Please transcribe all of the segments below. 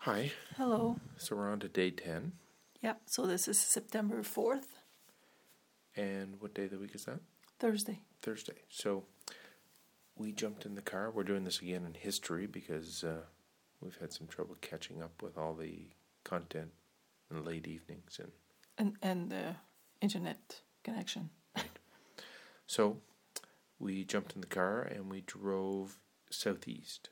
Hi. Hello. So we're on to day 10. Yeah, so this is September 4th, And what day of the week is that? Thursday. Thursday. So we jumped in the car. We're doing this again in history because uh, we've had some trouble catching up with all the content in late evenings. And And, and the internet connection. right. so we jumped in the car and we drove southeast.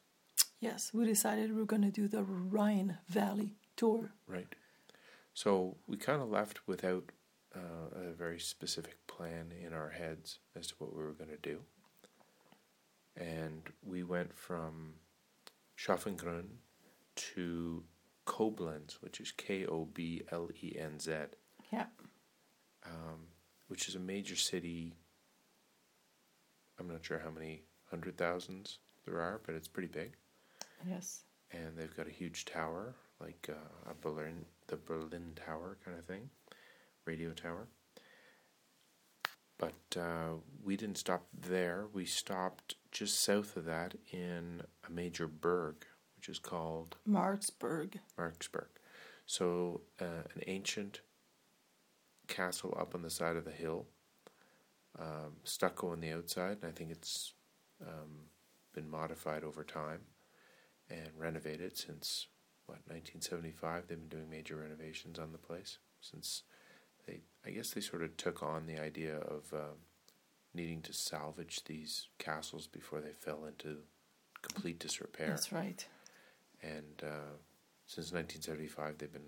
Yes, we decided we are going to do the Rhine Valley tour. Right. So we kind of left without uh, a very specific plan in our heads as to what we were going to do. And we went from Schaffengrün to Koblenz, which is K O B L E N Z, Yeah. um, which is a major city. I'm not sure how many hundred thousands there are, but it's pretty big. Yes. and they've got a huge tower, like uh, a Berlin, the Berlin Tower kind of thing, radio tower. But uh, we didn't stop there. We stopped just south of that in a major burg, which is called Marksburg. Marksburg. So uh, an ancient castle up on the side of the hill, um, stucco on the outside, and I think it's um, been modified over time and renovated since what 1975. They've been doing major renovations on the place since they. I guess they sort of took on the idea of um, needing to salvage these castles before they fell into complete disrepair That's right. and uh, since 1975 they've been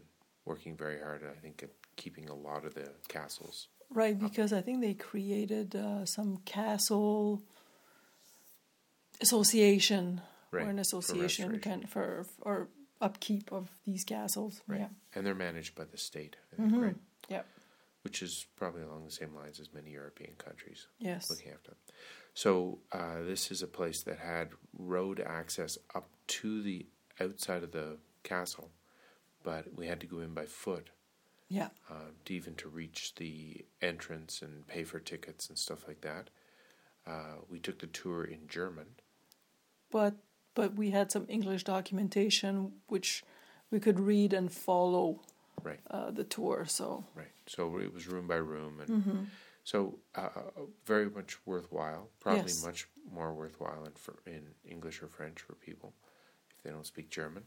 working very hard i think at keeping a lot of the castles Right, because I think they created uh, some castle association right or an association restoration. kind for or upkeep of these castles. right Yeah. and they're managed by the state think, Mhm. right Yep. which is probably along the same lines as many european countries Yes. looking after them so uh, this is a place that had road access up to the outside of the castle but we had to go in by foot Yeah. uh, to even to reach the entrance and pay for tickets and stuff like that. Uh, we took the tour in German. But but we had some English documentation which we could read and follow Right, uh, the tour. So right. So it was room by room, and so uh, very much worthwhile. Probably Yes. much more worthwhile in fr- in English or French for people if they don't speak German.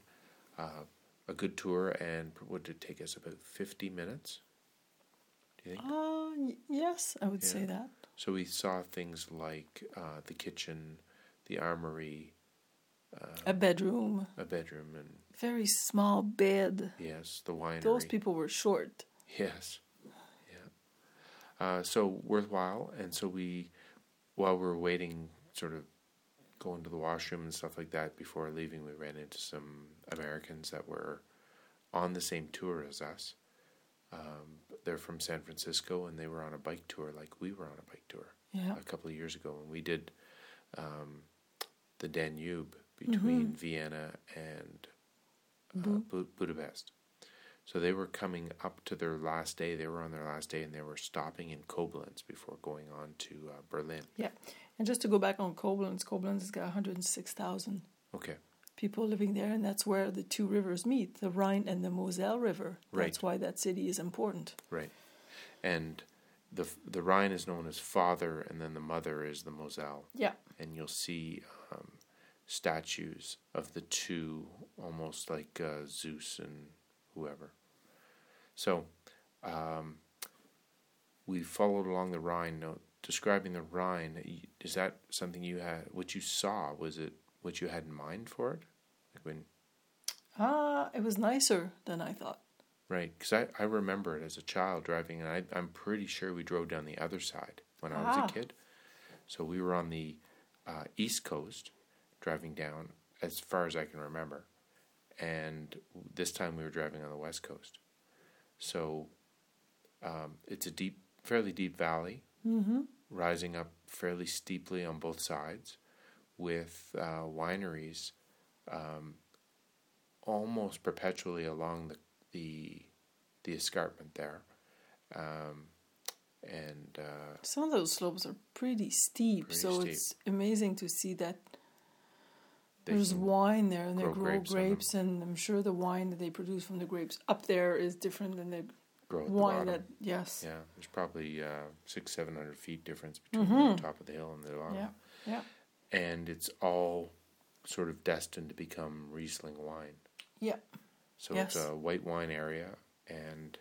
Uh, a good tour, and would it take us about fifty minutes? Do you think? uh, y- yes, I would say that. So we saw things like uh, the kitchen, the armory, uh, A bedroom, a bedroom, and very small bed. yes, the winery. Those people were short. Yes, yeah. Uh, so worthwhile, and so we, while we were waiting, sort of going to the washroom and stuff like that before leaving, we ran into some Americans that were on the same tour as us. Um, they're from San Francisco, and they were on a bike tour like we were on a bike tour. Yeah. a couple of years ago when we did um, the Danube between Vienna and uh, Bu- Bu- Budapest. So they were coming up to their last day. They were on their last day, and they were stopping in Koblenz before going on to uh, Berlin. Yeah. And just to go back on Koblenz, Koblenz has got 106,000 Okay, people living there, and that's where the two rivers meet, the Rhine and the Moselle River. That's Right. why that city is important. right. And the the Rhine is known as father, and then the mother is the Moselle. Yeah. and you'll see um, statues of the two, almost like uh, Zeus and whoever. So, um, we followed along the Rhine. Now, describing the Rhine, is that something you had? What you saw was it what you had in mind for it? Like when, Ah, it was nicer than I thought. right? Because I, I remember it as a child driving, and I, I'm pretty sure we drove down the other side when I was Ah. a kid. So we were on the uh, east coast, driving down as far as I can remember, and this time we were driving on the west coast. So um, it's a deep, fairly deep valley, Mm-hmm. rising up fairly steeply on both sides, with uh, wineries um, almost perpetually along the the, the escarpment there. Um, and uh, Some of those slopes are pretty steep, Pretty so steep. it's amazing to see that There's wine there, and they grow grow grapes grapes, and I'm sure the wine that they produce from the grapes up there is different than the grow at the wine that yes, Yeah, there's probably uh, six, seven hundred feet difference between Mhm. the top of the hill and the bottom. yeah, yeah, And it's all sort of destined to become Riesling wine. yeah. So Yes. it's a white wine area, and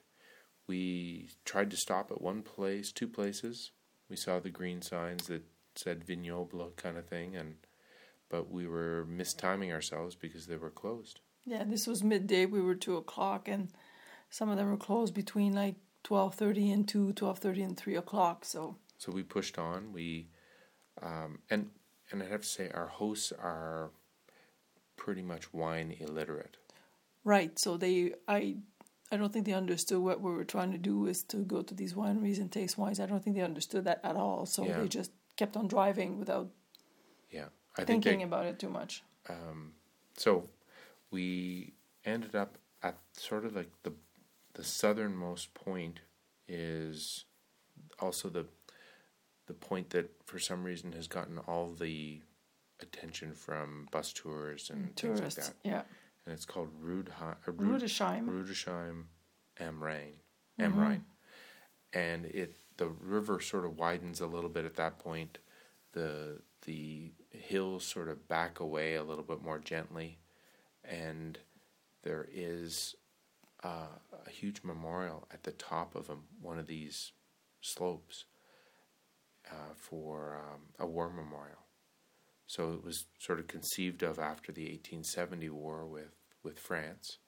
we tried to stop at one place, two places. We saw the green signs that said vignoble kind of thing, and but we were mistiming ourselves because they were closed. Yeah, this was midday. We were two o'clock, and some of them were closed between like twelve thirty and two, twelve thirty and three o'clock. So So we pushed on. We um, and and I have to say our hosts are pretty much wine illiterate. right, so they, I, I don't think they understood what we were trying to do is to go to these wineries and taste wines. I don't think they understood that at all. So Yeah. they just kept on driving without Yeah, I think thinking they, about it too much. um, so we ended up at sort of like the the southernmost point is also the the point that for some reason has gotten all the attention from bus tours and things like that, yeah. and it's called Rudheim. Uh, Rud- Rudesheim. Rudesheim am Rhein, Mhm. am and it the river sort of widens a little bit at that point. The the hills sort of back away a little bit more gently, and there is uh, a huge memorial at the top of a, one of these slopes uh, for um, a war memorial. So it was sort of conceived of after the 1870 war with, with France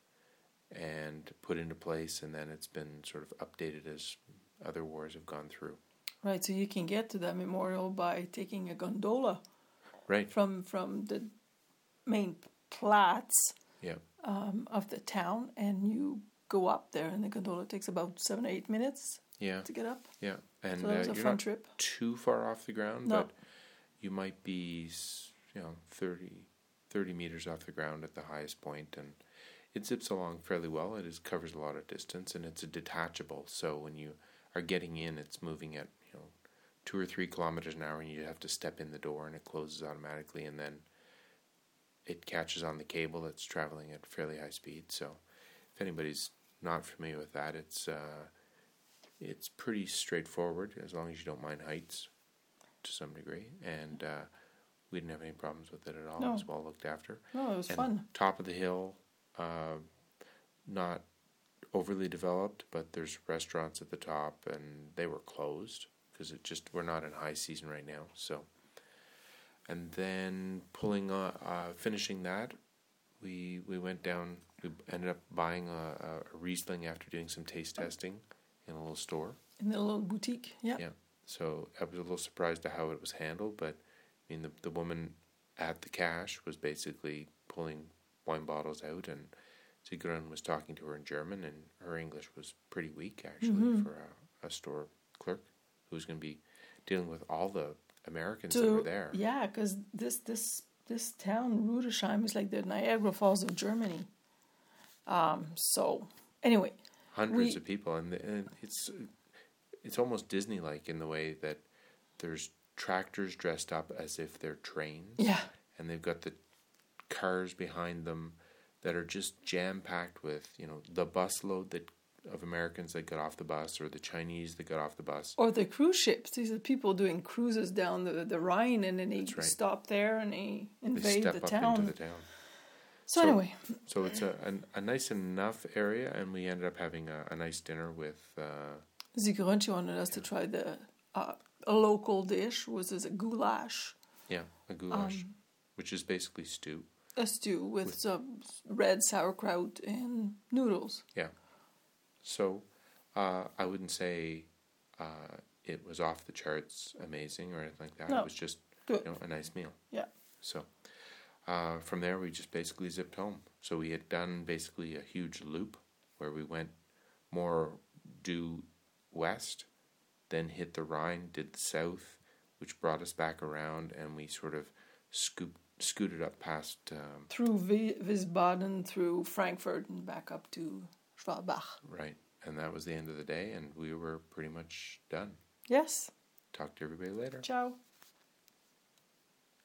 and put into place, and then it's been sort of updated as other wars have gone through. Right, so you can get to that memorial by taking a gondola Right. from from the main plats Yeah. um, of the town, and you go up there, and the gondola takes about seven or eight minutes Yeah. to get up. Yeah. And so that was uh, a you're fun not trip. too far off the ground, No. but you might be, you know, 30, 30 meters off the ground at the highest point, and it zips along fairly well. It is covers a lot of distance, and it's a detachable. So when you are getting in, it's moving at two or three kilometers an hour, and you have to step in the door, and it closes automatically, and then it catches on the cable that's traveling at fairly high speed. So if anybody's not familiar with that, it's uh, it's pretty straightforward as long as you don't mind heights to some degree, and uh, we didn't have any problems with it at all. It was well looked after. No, it was And fun. Top of the hill, uh, not overly developed, but there's restaurants at the top, and they were closed because it just we're not in high season right now. So, and then pulling on, uh, finishing that, we we went down. We ended up buying a, a Riesling after doing some taste testing in a little store. In the little boutique, yeah. Yeah. So I was a little surprised at how it was handled, but I mean the the woman at the cash was basically pulling wine bottles out, and Sigrun was talking to her in German, and her English was pretty weak actually Mhm. for a, a store clerk who was going to be dealing with all the Americans that were there. Yeah, because this this this town Rudesheim is like the Niagara Falls of Germany. Um. So anyway, hundreds We- of people, and, and it's it's almost Disney like in the way that there's tractors dressed up as if they're trains. yeah, and they've got the cars behind them that are just jam packed with you know the bus load that of Americans that got off the bus or the Chinese that got off the bus. or the cruise ships. These are people doing cruises down the the Rhine, and then they right. stop there and they They invade step the up town. into the town. so, So- anyway, So it's a, a a nice enough area, and we ended up having a, a nice dinner with. Uh, wanted us to try the uh, a local dish, which is a goulash, yeah, a goulash, Um, which is basically stew. a stew with, With- some red sauerkraut and noodles. So uh, I wouldn't say uh, it was off the charts amazing or anything like that. No. It was just Good. you know a nice meal. Yeah. So uh, from there we just basically zipped home. So we had done basically a huge loop where we went more due west, then hit the Rhine, did the south, which brought us back around, and we sort of scoop, scooted up past. Um, Through Wiesbaden, through Frankfurt, and back up to Schwalbach. right, and that was the end of the day, and we were pretty much done. Yes. Talk to everybody later. Ciao.